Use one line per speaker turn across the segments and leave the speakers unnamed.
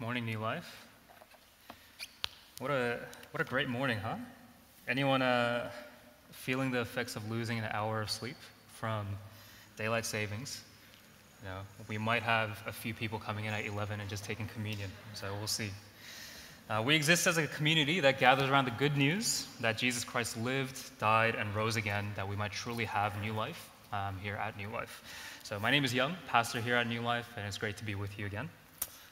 Morning, New Life. What a, what a great morning, huh? Anyone uh, feeling the effects of losing an hour of sleep from daylight savings? You know, we might have a few people coming in at 11 and just taking communion, so we'll see. Uh, we exist as a community that gathers around the good news that Jesus Christ lived, died, and rose again, that we might truly have new life um, here at New Life. So, my name is Young, pastor here at New Life, and it's great to be with you again.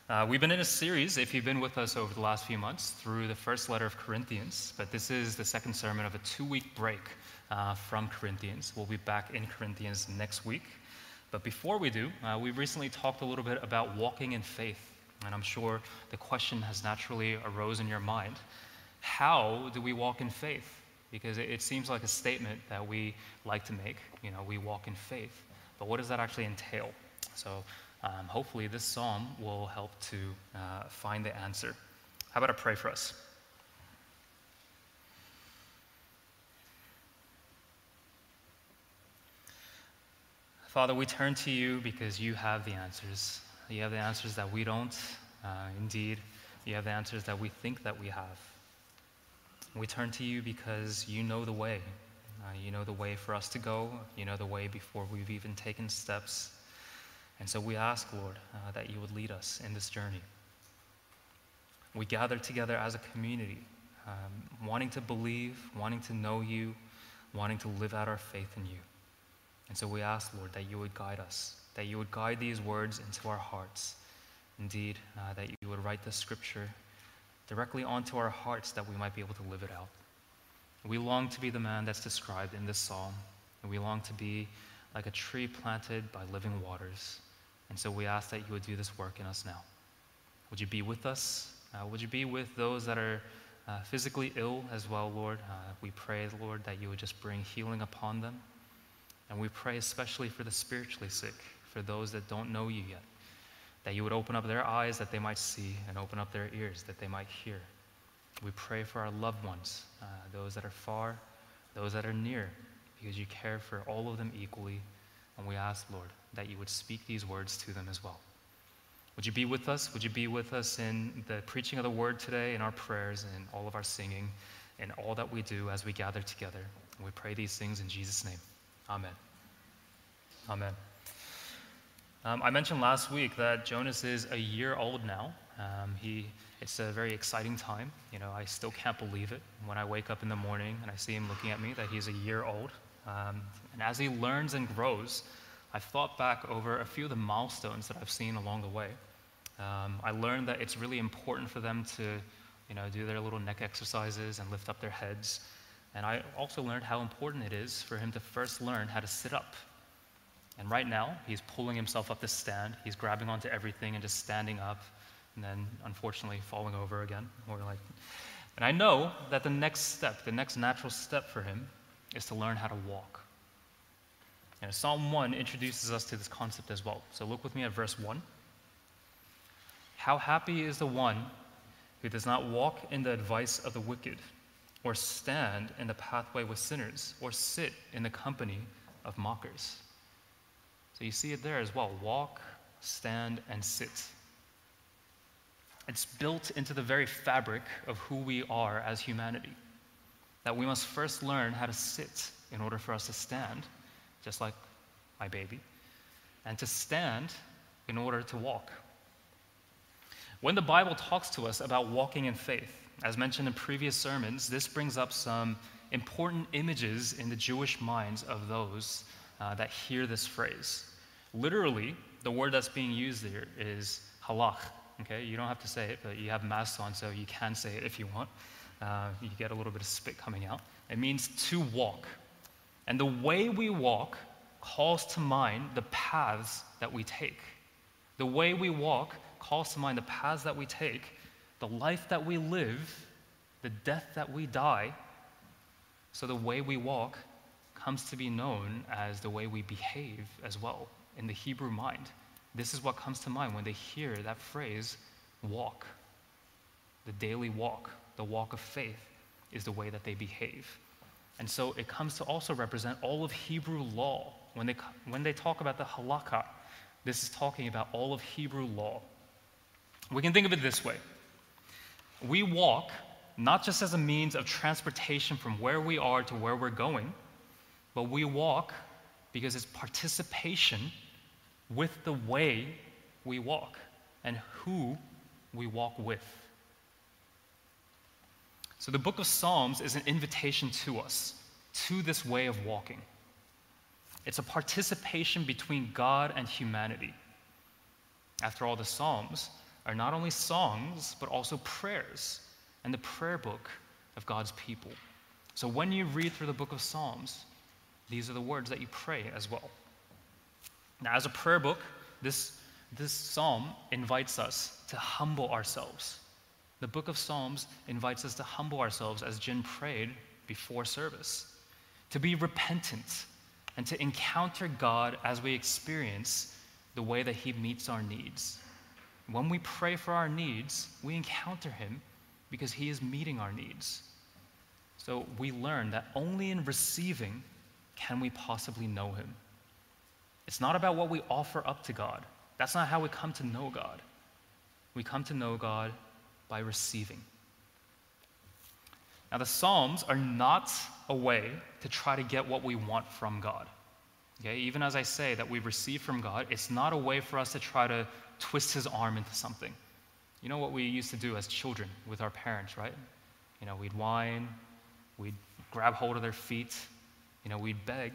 Uh, we've been in a series, if you've been with us over the last few months, through the first letter of Corinthians, but this is the second sermon of a two week break uh, from Corinthians. We'll be back in Corinthians next week. But before we do, uh, we recently talked a little bit about walking in faith. And I'm sure the question has naturally arose in your mind how do we walk in faith? Because it, it seems like a statement that we like to make. You know, we walk in faith. But what does that actually entail? So um, hopefully this psalm will help to uh, find the answer. How about I pray for us? Father, we turn to you because you have the answers. You have the answers that we don't. Uh, indeed, you have the answers that we think that we have. We turn to you because you know the way. Uh, you know the way for us to go. You know the way before we've even taken steps. And so we ask, Lord, uh, that you would lead us in this journey. We gather together as a community, um, wanting to believe, wanting to know you, wanting to live out our faith in you. And so we ask, Lord, that you would guide us, that you would guide these words into our hearts. Indeed, uh, that you would write the scripture directly onto our hearts that we might be able to live it out. We long to be the man that's described in this psalm, and we long to be like a tree planted by living waters. And so we ask that you would do this work in us now. Would you be with us? Uh, would you be with those that are uh, physically ill as well, Lord? Uh, we pray, Lord, that you would just bring healing upon them. And we pray especially for the spiritually sick, for those that don't know you yet, that you would open up their eyes that they might see and open up their ears that they might hear. We pray for our loved ones, uh, those that are far, those that are near, because you care for all of them equally. And we ask, Lord, that you would speak these words to them as well. Would you be with us? Would you be with us in the preaching of the word today, in our prayers, in all of our singing, in all that we do as we gather together? And we pray these things in Jesus' name. Amen. Amen. Um, I mentioned last week that Jonas is a year old now. Um, he, it's a very exciting time. You know, I still can't believe it when I wake up in the morning and I see him looking at me that he's a year old. Um, and as he learns and grows, I've thought back over a few of the milestones that I've seen along the way. Um, I learned that it's really important for them to, you know, do their little neck exercises and lift up their heads. And I also learned how important it is for him to first learn how to sit up. And right now, he's pulling himself up the stand. He's grabbing onto everything and just standing up, and then unfortunately falling over again. Or like, and I know that the next step, the next natural step for him, is to learn how to walk. And Psalm 1 introduces us to this concept as well. So look with me at verse 1. How happy is the one who does not walk in the advice of the wicked, or stand in the pathway with sinners, or sit in the company of mockers. So you see it there as well walk, stand, and sit. It's built into the very fabric of who we are as humanity. That we must first learn how to sit in order for us to stand, just like my baby, and to stand in order to walk. When the Bible talks to us about walking in faith, as mentioned in previous sermons, this brings up some important images in the Jewish minds of those uh, that hear this phrase. Literally, the word that's being used there is halach. Okay, you don't have to say it, but you have masks on, so you can say it if you want. Uh, you get a little bit of spit coming out. It means to walk. And the way we walk calls to mind the paths that we take. The way we walk calls to mind the paths that we take, the life that we live, the death that we die. So the way we walk comes to be known as the way we behave as well in the Hebrew mind. This is what comes to mind when they hear that phrase, walk. The daily walk, the walk of faith, is the way that they behave. And so it comes to also represent all of Hebrew law. When they, when they talk about the halakha, this is talking about all of Hebrew law. We can think of it this way we walk not just as a means of transportation from where we are to where we're going, but we walk because it's participation with the way we walk and who we walk with. So the book of Psalms is an invitation to us, to this way of walking. It's a participation between God and humanity. After all, the Psalms are not only songs, but also prayers and the prayer book of God's people. So when you read through the book of Psalms, these are the words that you pray as well. Now, as a prayer book, this, this psalm invites us to humble ourselves. The book of Psalms invites us to humble ourselves as Jin prayed before service, to be repentant and to encounter God as we experience the way that He meets our needs. When we pray for our needs, we encounter Him because He is meeting our needs. So we learn that only in receiving can we possibly know Him. It's not about what we offer up to God. That's not how we come to know God. We come to know God by receiving. Now, the Psalms are not a way to try to get what we want from God. Okay, even as I say that we receive from God, it's not a way for us to try to twist his arm into something. You know what we used to do as children with our parents, right? You know, we'd whine, we'd grab hold of their feet, you know, we'd beg.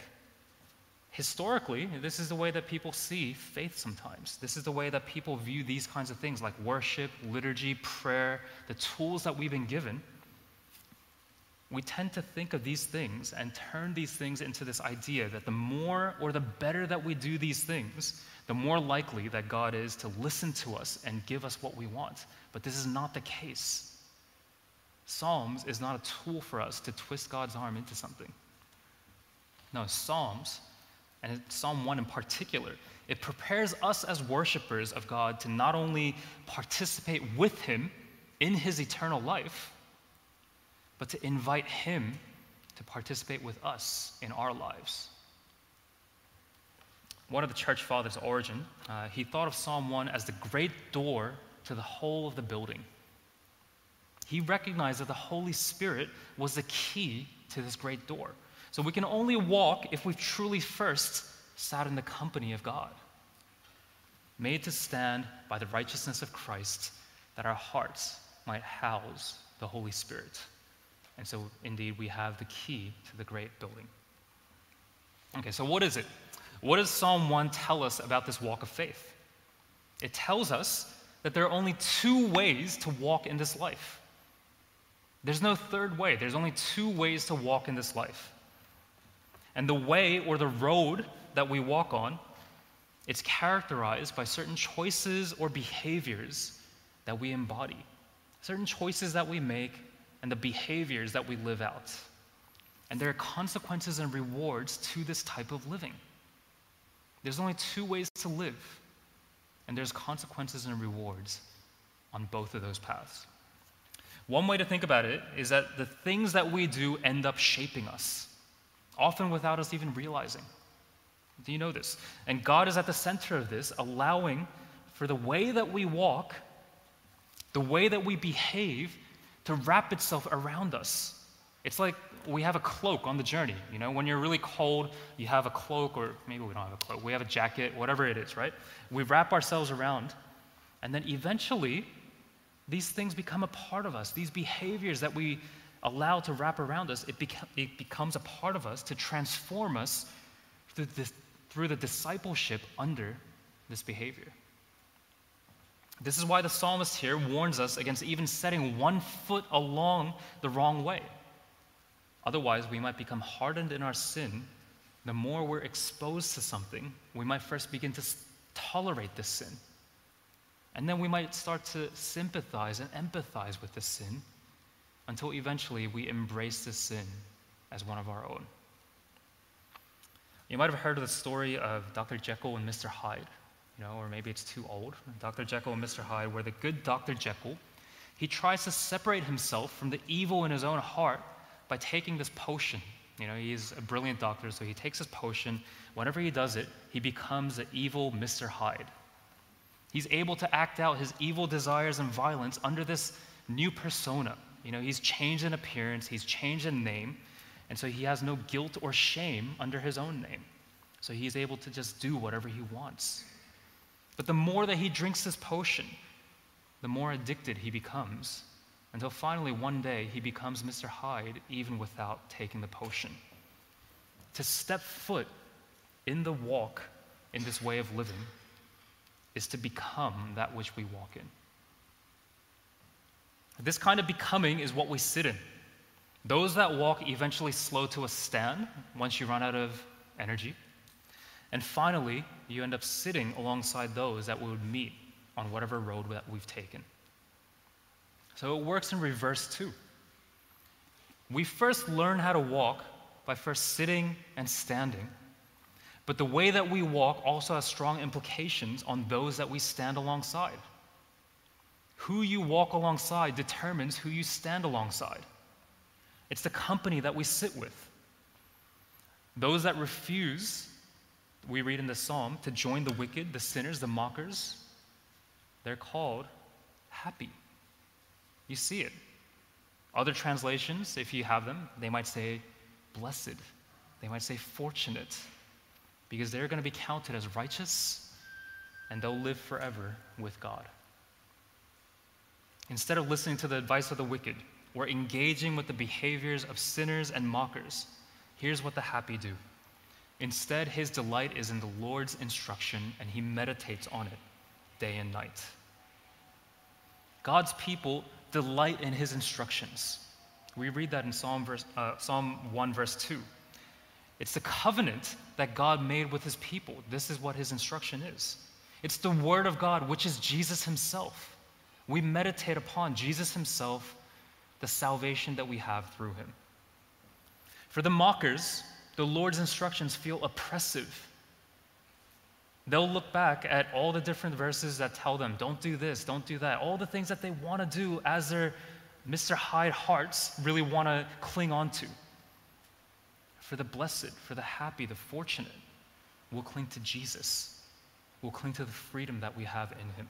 Historically, this is the way that people see faith sometimes. This is the way that people view these kinds of things like worship, liturgy, prayer, the tools that we've been given. We tend to think of these things and turn these things into this idea that the more or the better that we do these things, the more likely that God is to listen to us and give us what we want. But this is not the case. Psalms is not a tool for us to twist God's arm into something. No, Psalms, and Psalm 1 in particular, it prepares us as worshipers of God to not only participate with Him in His eternal life, but to invite Him to participate with us in our lives one of the church fathers, Origen, uh, he thought of Psalm 1 as the great door to the whole of the building. He recognized that the Holy Spirit was the key to this great door. So we can only walk if we've truly first sat in the company of God, made to stand by the righteousness of Christ, that our hearts might house the Holy Spirit. And so, indeed, we have the key to the great building. Okay, so what is it? What does Psalm 1 tell us about this walk of faith? It tells us that there are only two ways to walk in this life. There's no third way, there's only two ways to walk in this life. And the way or the road that we walk on, it's characterized by certain choices or behaviors that we embody, certain choices that we make, and the behaviors that we live out. And there are consequences and rewards to this type of living. There's only two ways to live, and there's consequences and rewards on both of those paths. One way to think about it is that the things that we do end up shaping us, often without us even realizing. Do you know this? And God is at the center of this, allowing for the way that we walk, the way that we behave, to wrap itself around us. It's like we have a cloak on the journey. You know, when you're really cold, you have a cloak, or maybe we don't have a cloak, we have a jacket, whatever it is, right? We wrap ourselves around, and then eventually, these things become a part of us. These behaviors that we allow to wrap around us, it, beca- it becomes a part of us to transform us through, this, through the discipleship under this behavior. This is why the psalmist here warns us against even setting one foot along the wrong way. Otherwise, we might become hardened in our sin. The more we're exposed to something, we might first begin to tolerate this sin. And then we might start to sympathize and empathize with the sin until eventually we embrace this sin as one of our own. You might have heard of the story of Dr. Jekyll and Mr. Hyde, you know, or maybe it's too old. Dr. Jekyll and Mr. Hyde, where the good Dr. Jekyll, he tries to separate himself from the evil in his own heart by taking this potion. You know, he's a brilliant doctor, so he takes this potion. Whenever he does it, he becomes the evil Mr. Hyde. He's able to act out his evil desires and violence under this new persona. You know, he's changed in appearance, he's changed in name, and so he has no guilt or shame under his own name. So he's able to just do whatever he wants. But the more that he drinks this potion, the more addicted he becomes, until finally one day he becomes Mr. Hyde even without taking the potion. To step foot in the walk in this way of living is to become that which we walk in. This kind of becoming is what we sit in. Those that walk eventually slow to a stand once you run out of energy. And finally, you end up sitting alongside those that we would meet on whatever road that we've taken. So it works in reverse too. We first learn how to walk by first sitting and standing. But the way that we walk also has strong implications on those that we stand alongside. Who you walk alongside determines who you stand alongside. It's the company that we sit with. Those that refuse, we read in the psalm, to join the wicked, the sinners, the mockers, they're called happy. You see it. Other translations, if you have them, they might say blessed. They might say fortunate because they're going to be counted as righteous and they'll live forever with God. Instead of listening to the advice of the wicked or engaging with the behaviors of sinners and mockers, here's what the happy do. Instead, his delight is in the Lord's instruction and he meditates on it day and night. God's people delight in his instructions. We read that in Psalm, verse, uh, Psalm 1, verse 2. It's the covenant that God made with his people. This is what his instruction is. It's the word of God, which is Jesus himself. We meditate upon Jesus himself, the salvation that we have through him. For the mockers, the Lord's instructions feel oppressive. They'll look back at all the different verses that tell them, don't do this, don't do that, all the things that they want to do as their Mr. Hyde hearts really want to cling on to for the blessed, for the happy, the fortunate, we'll cling to Jesus. We'll cling to the freedom that we have in Him.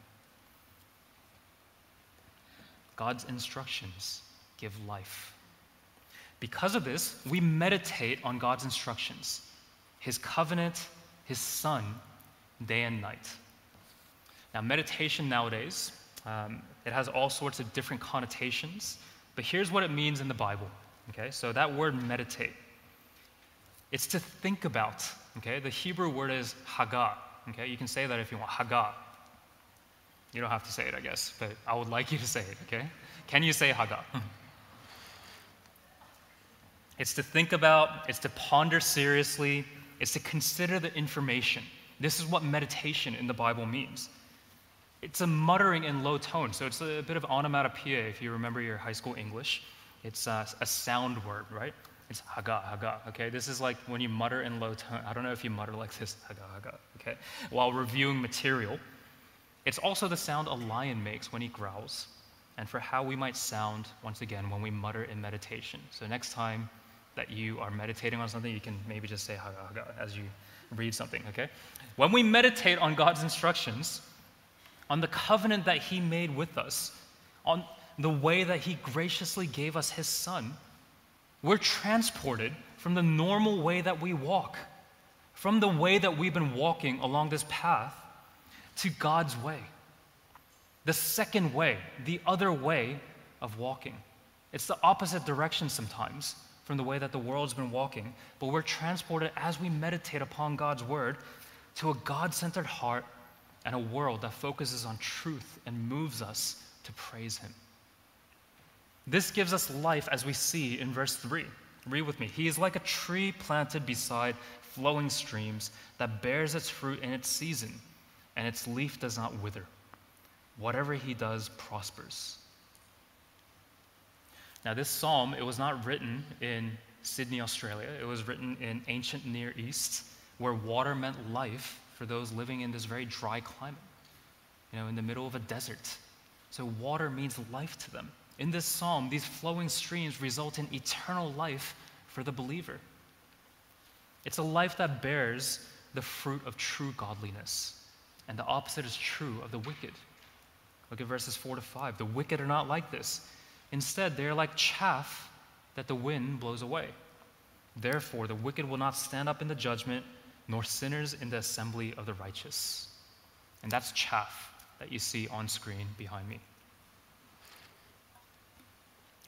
God's instructions give life. Because of this, we meditate on God's instructions, His covenant, His Son, day and night. Now, meditation nowadays, um, it has all sorts of different connotations, but here's what it means in the Bible. Okay, so that word meditate it's to think about. Okay, the Hebrew word is haga. Okay, you can say that if you want. Haga. You don't have to say it, I guess, but I would like you to say it. Okay, can you say haga? Hmm. it's to think about. It's to ponder seriously. It's to consider the information. This is what meditation in the Bible means. It's a muttering in low tone, so it's a bit of onomatopoeia if you remember your high school English. It's a, a sound word, right? It's haga, haga, okay? This is like when you mutter in low tone. I don't know if you mutter like this, haga, haga, okay? While reviewing material. It's also the sound a lion makes when he growls, and for how we might sound, once again, when we mutter in meditation. So next time that you are meditating on something, you can maybe just say haga, haga as you read something, okay? When we meditate on God's instructions, on the covenant that he made with us, on the way that he graciously gave us his son, we're transported from the normal way that we walk, from the way that we've been walking along this path to God's way. The second way, the other way of walking. It's the opposite direction sometimes from the way that the world's been walking, but we're transported as we meditate upon God's word to a God centered heart and a world that focuses on truth and moves us to praise Him. This gives us life as we see in verse 3. Read with me. He is like a tree planted beside flowing streams that bears its fruit in its season, and its leaf does not wither. Whatever he does prospers. Now, this psalm, it was not written in Sydney, Australia. It was written in ancient Near East, where water meant life for those living in this very dry climate, you know, in the middle of a desert. So, water means life to them. In this psalm, these flowing streams result in eternal life for the believer. It's a life that bears the fruit of true godliness. And the opposite is true of the wicked. Look at verses 4 to 5. The wicked are not like this. Instead, they are like chaff that the wind blows away. Therefore, the wicked will not stand up in the judgment, nor sinners in the assembly of the righteous. And that's chaff that you see on screen behind me.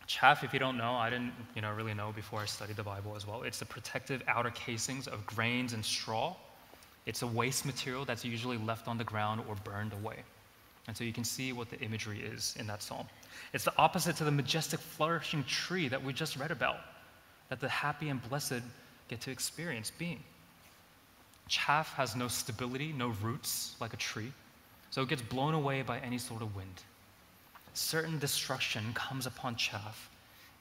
Chaff, if you don't know, I didn't you know, really know before I studied the Bible as well. It's the protective outer casings of grains and straw. It's a waste material that's usually left on the ground or burned away. And so you can see what the imagery is in that psalm. It's the opposite to the majestic, flourishing tree that we just read about, that the happy and blessed get to experience being. Chaff has no stability, no roots like a tree, so it gets blown away by any sort of wind. Certain destruction comes upon chaff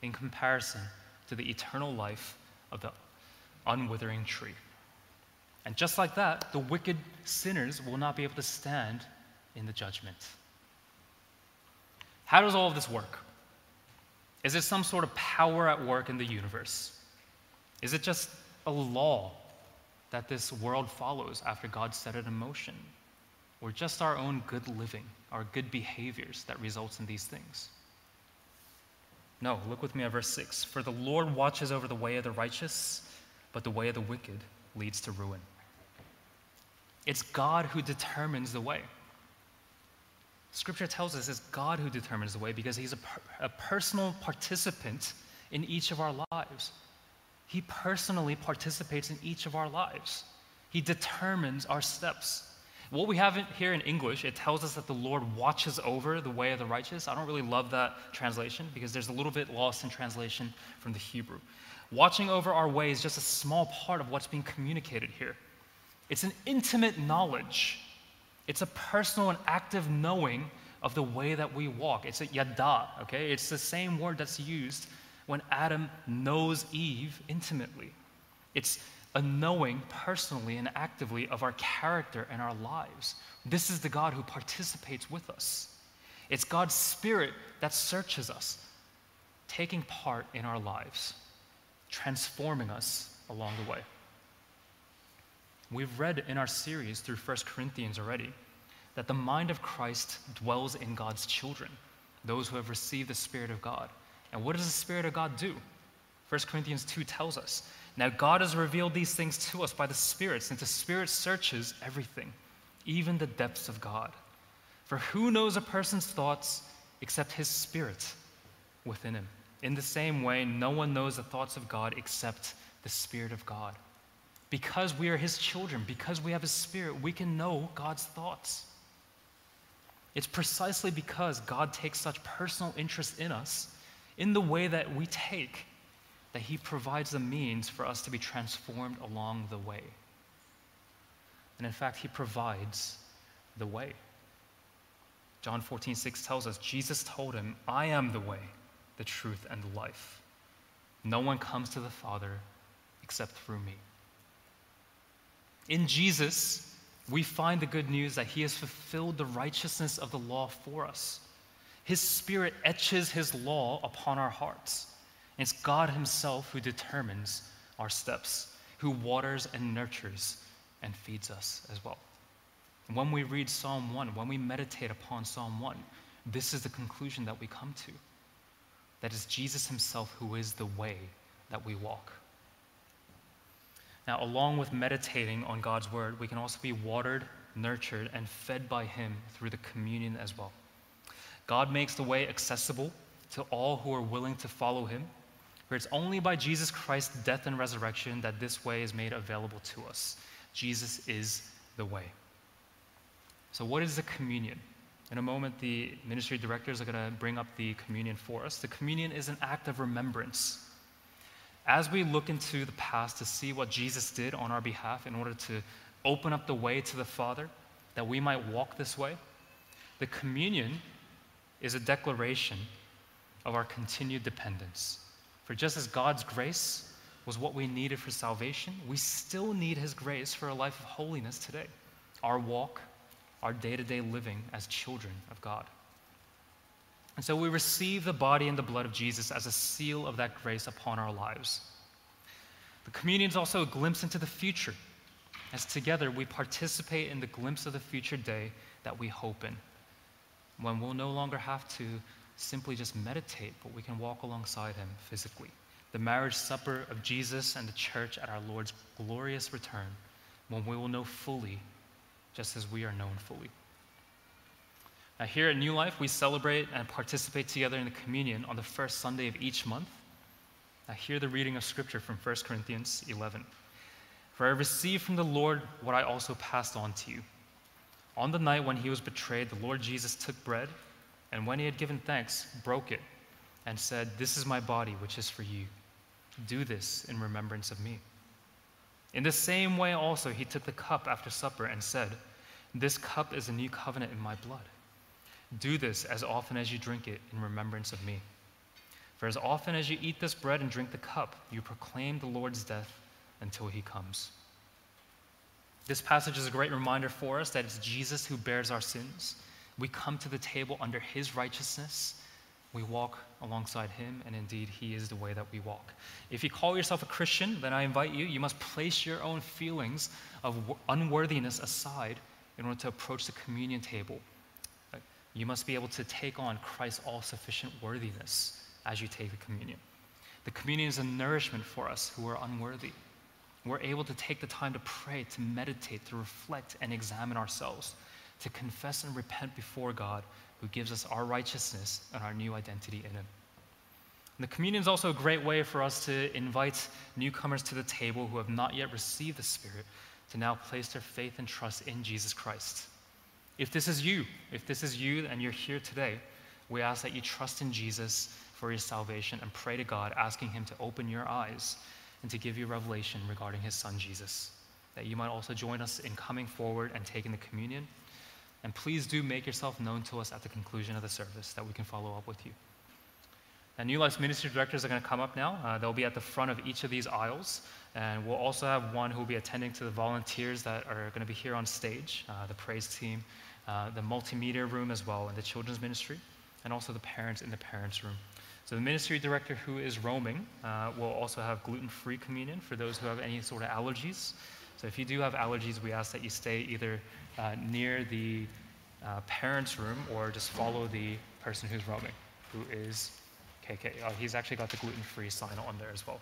in comparison to the eternal life of the unwithering tree. And just like that, the wicked sinners will not be able to stand in the judgment. How does all of this work? Is it some sort of power at work in the universe? Is it just a law that this world follows after God set it in motion? Or just our own good living, our good behaviors that results in these things? No, look with me at verse 6. For the Lord watches over the way of the righteous, but the way of the wicked leads to ruin. It's God who determines the way. Scripture tells us it's God who determines the way because He's a, per- a personal participant in each of our lives. He personally participates in each of our lives. He determines our steps. What we have here in English, it tells us that the Lord watches over the way of the righteous. I don't really love that translation because there's a little bit lost in translation from the Hebrew. Watching over our way is just a small part of what's being communicated here. It's an intimate knowledge it's a personal and active knowing of the way that we walk. It's a yada, okay? It's the same word that's used when Adam knows Eve intimately. It's a knowing personally and actively of our character and our lives. This is the God who participates with us. It's God's Spirit that searches us, taking part in our lives, transforming us along the way. We've read in our series through 1 Corinthians already that the mind of Christ dwells in God's children, those who have received the Spirit of God. And what does the Spirit of God do? 1 Corinthians 2 tells us Now God has revealed these things to us by the Spirit, since the Spirit searches everything, even the depths of God. For who knows a person's thoughts except his spirit within him? In the same way, no one knows the thoughts of God except the Spirit of God. Because we are His children, because we have His Spirit, we can know God's thoughts. It's precisely because God takes such personal interest in us, in the way that we take, that He provides the means for us to be transformed along the way. And in fact, He provides the way. John 14, 6 tells us Jesus told him, I am the way, the truth, and the life. No one comes to the Father except through me. In Jesus, we find the good news that he has fulfilled the righteousness of the law for us. His Spirit etches his law upon our hearts. It's God himself who determines our steps, who waters and nurtures and feeds us as well. When we read Psalm 1, when we meditate upon Psalm 1, this is the conclusion that we come to. That it's Jesus himself who is the way that we walk. Now, along with meditating on God's word, we can also be watered, nurtured, and fed by Him through the communion as well. God makes the way accessible to all who are willing to follow Him. For it's only by Jesus Christ's death and resurrection that this way is made available to us. Jesus is the way. So, what is the communion? In a moment, the ministry directors are going to bring up the communion for us. The communion is an act of remembrance as we look into the past to see what Jesus did on our behalf in order to open up the way to the Father, that we might walk this way, the communion is a declaration of our continued dependence. For just as God's grace was what we needed for salvation, we still need His grace for a life of holiness today, our walk, our day to day living as children of God. And so we receive the body and the blood of Jesus as a seal of that grace upon our lives. The communion is also a glimpse into the future. as together we participate in the glimpse of the future day that we hope in, when we'll no longer have to simply just meditate, but we can walk alongside Him physically. The marriage supper of Jesus and the church at our Lord's glorious return, when we will know fully, just as we are known fully. Now, here at New Life, we celebrate and participate together in the communion on the first Sunday of each month. Now, hear the reading of Scripture from 1 Corinthians 11. For I received from the Lord what I also passed on to you. On the night when he was betrayed, the Lord Jesus took bread, and when he had given thanks, broke it, and said, This is my body, which is for you. Do this in remembrance of me. In the same way, also, he took the cup after supper and said, This cup is a new covenant in my blood. Do this as often as you drink it in remembrance of me. For as often as you eat this bread and drink the cup, you proclaim the Lord's death until he comes. This passage is a great reminder for us that it's Jesus who bears our sins. We come to the table under his righteousness. We walk alongside him, and indeed, he is the way that we walk. If you call yourself a Christian, then I invite you, you must place your own feelings of unworthiness aside in order to approach the communion table. You must be able to take on Christ's all sufficient worthiness as you take the communion. The communion is a nourishment for us who are unworthy. We're able to take the time to pray, to meditate, to reflect and examine ourselves, to confess and repent before God who gives us our righteousness and our new identity in Him. And the communion is also a great way for us to invite newcomers to the table who have not yet received the Spirit to now place their faith and trust in Jesus Christ. If this is you, if this is you and you're here today, we ask that you trust in Jesus for your salvation and pray to God, asking Him to open your eyes and to give you revelation regarding His Son Jesus. That you might also join us in coming forward and taking the communion. And please do make yourself known to us at the conclusion of the service that we can follow up with you. And New Life's ministry directors are going to come up now. Uh, they'll be at the front of each of these aisles. And we'll also have one who will be attending to the volunteers that are going to be here on stage, uh, the praise team, uh, the multimedia room as well, and the children's ministry, and also the parents in the parents' room. So the ministry director who is roaming uh, will also have gluten-free communion for those who have any sort of allergies. So if you do have allergies, we ask that you stay either uh, near the uh, parents' room or just follow the person who's roaming, who is KK. Uh, he's actually got the gluten-free sign on there as well.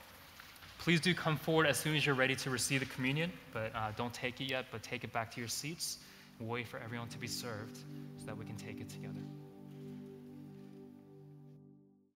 Please do come forward as soon as you're ready to receive the communion, but uh, don't take it yet, but take it back to your seats. We'll Wait for everyone to be served so that we can take it together.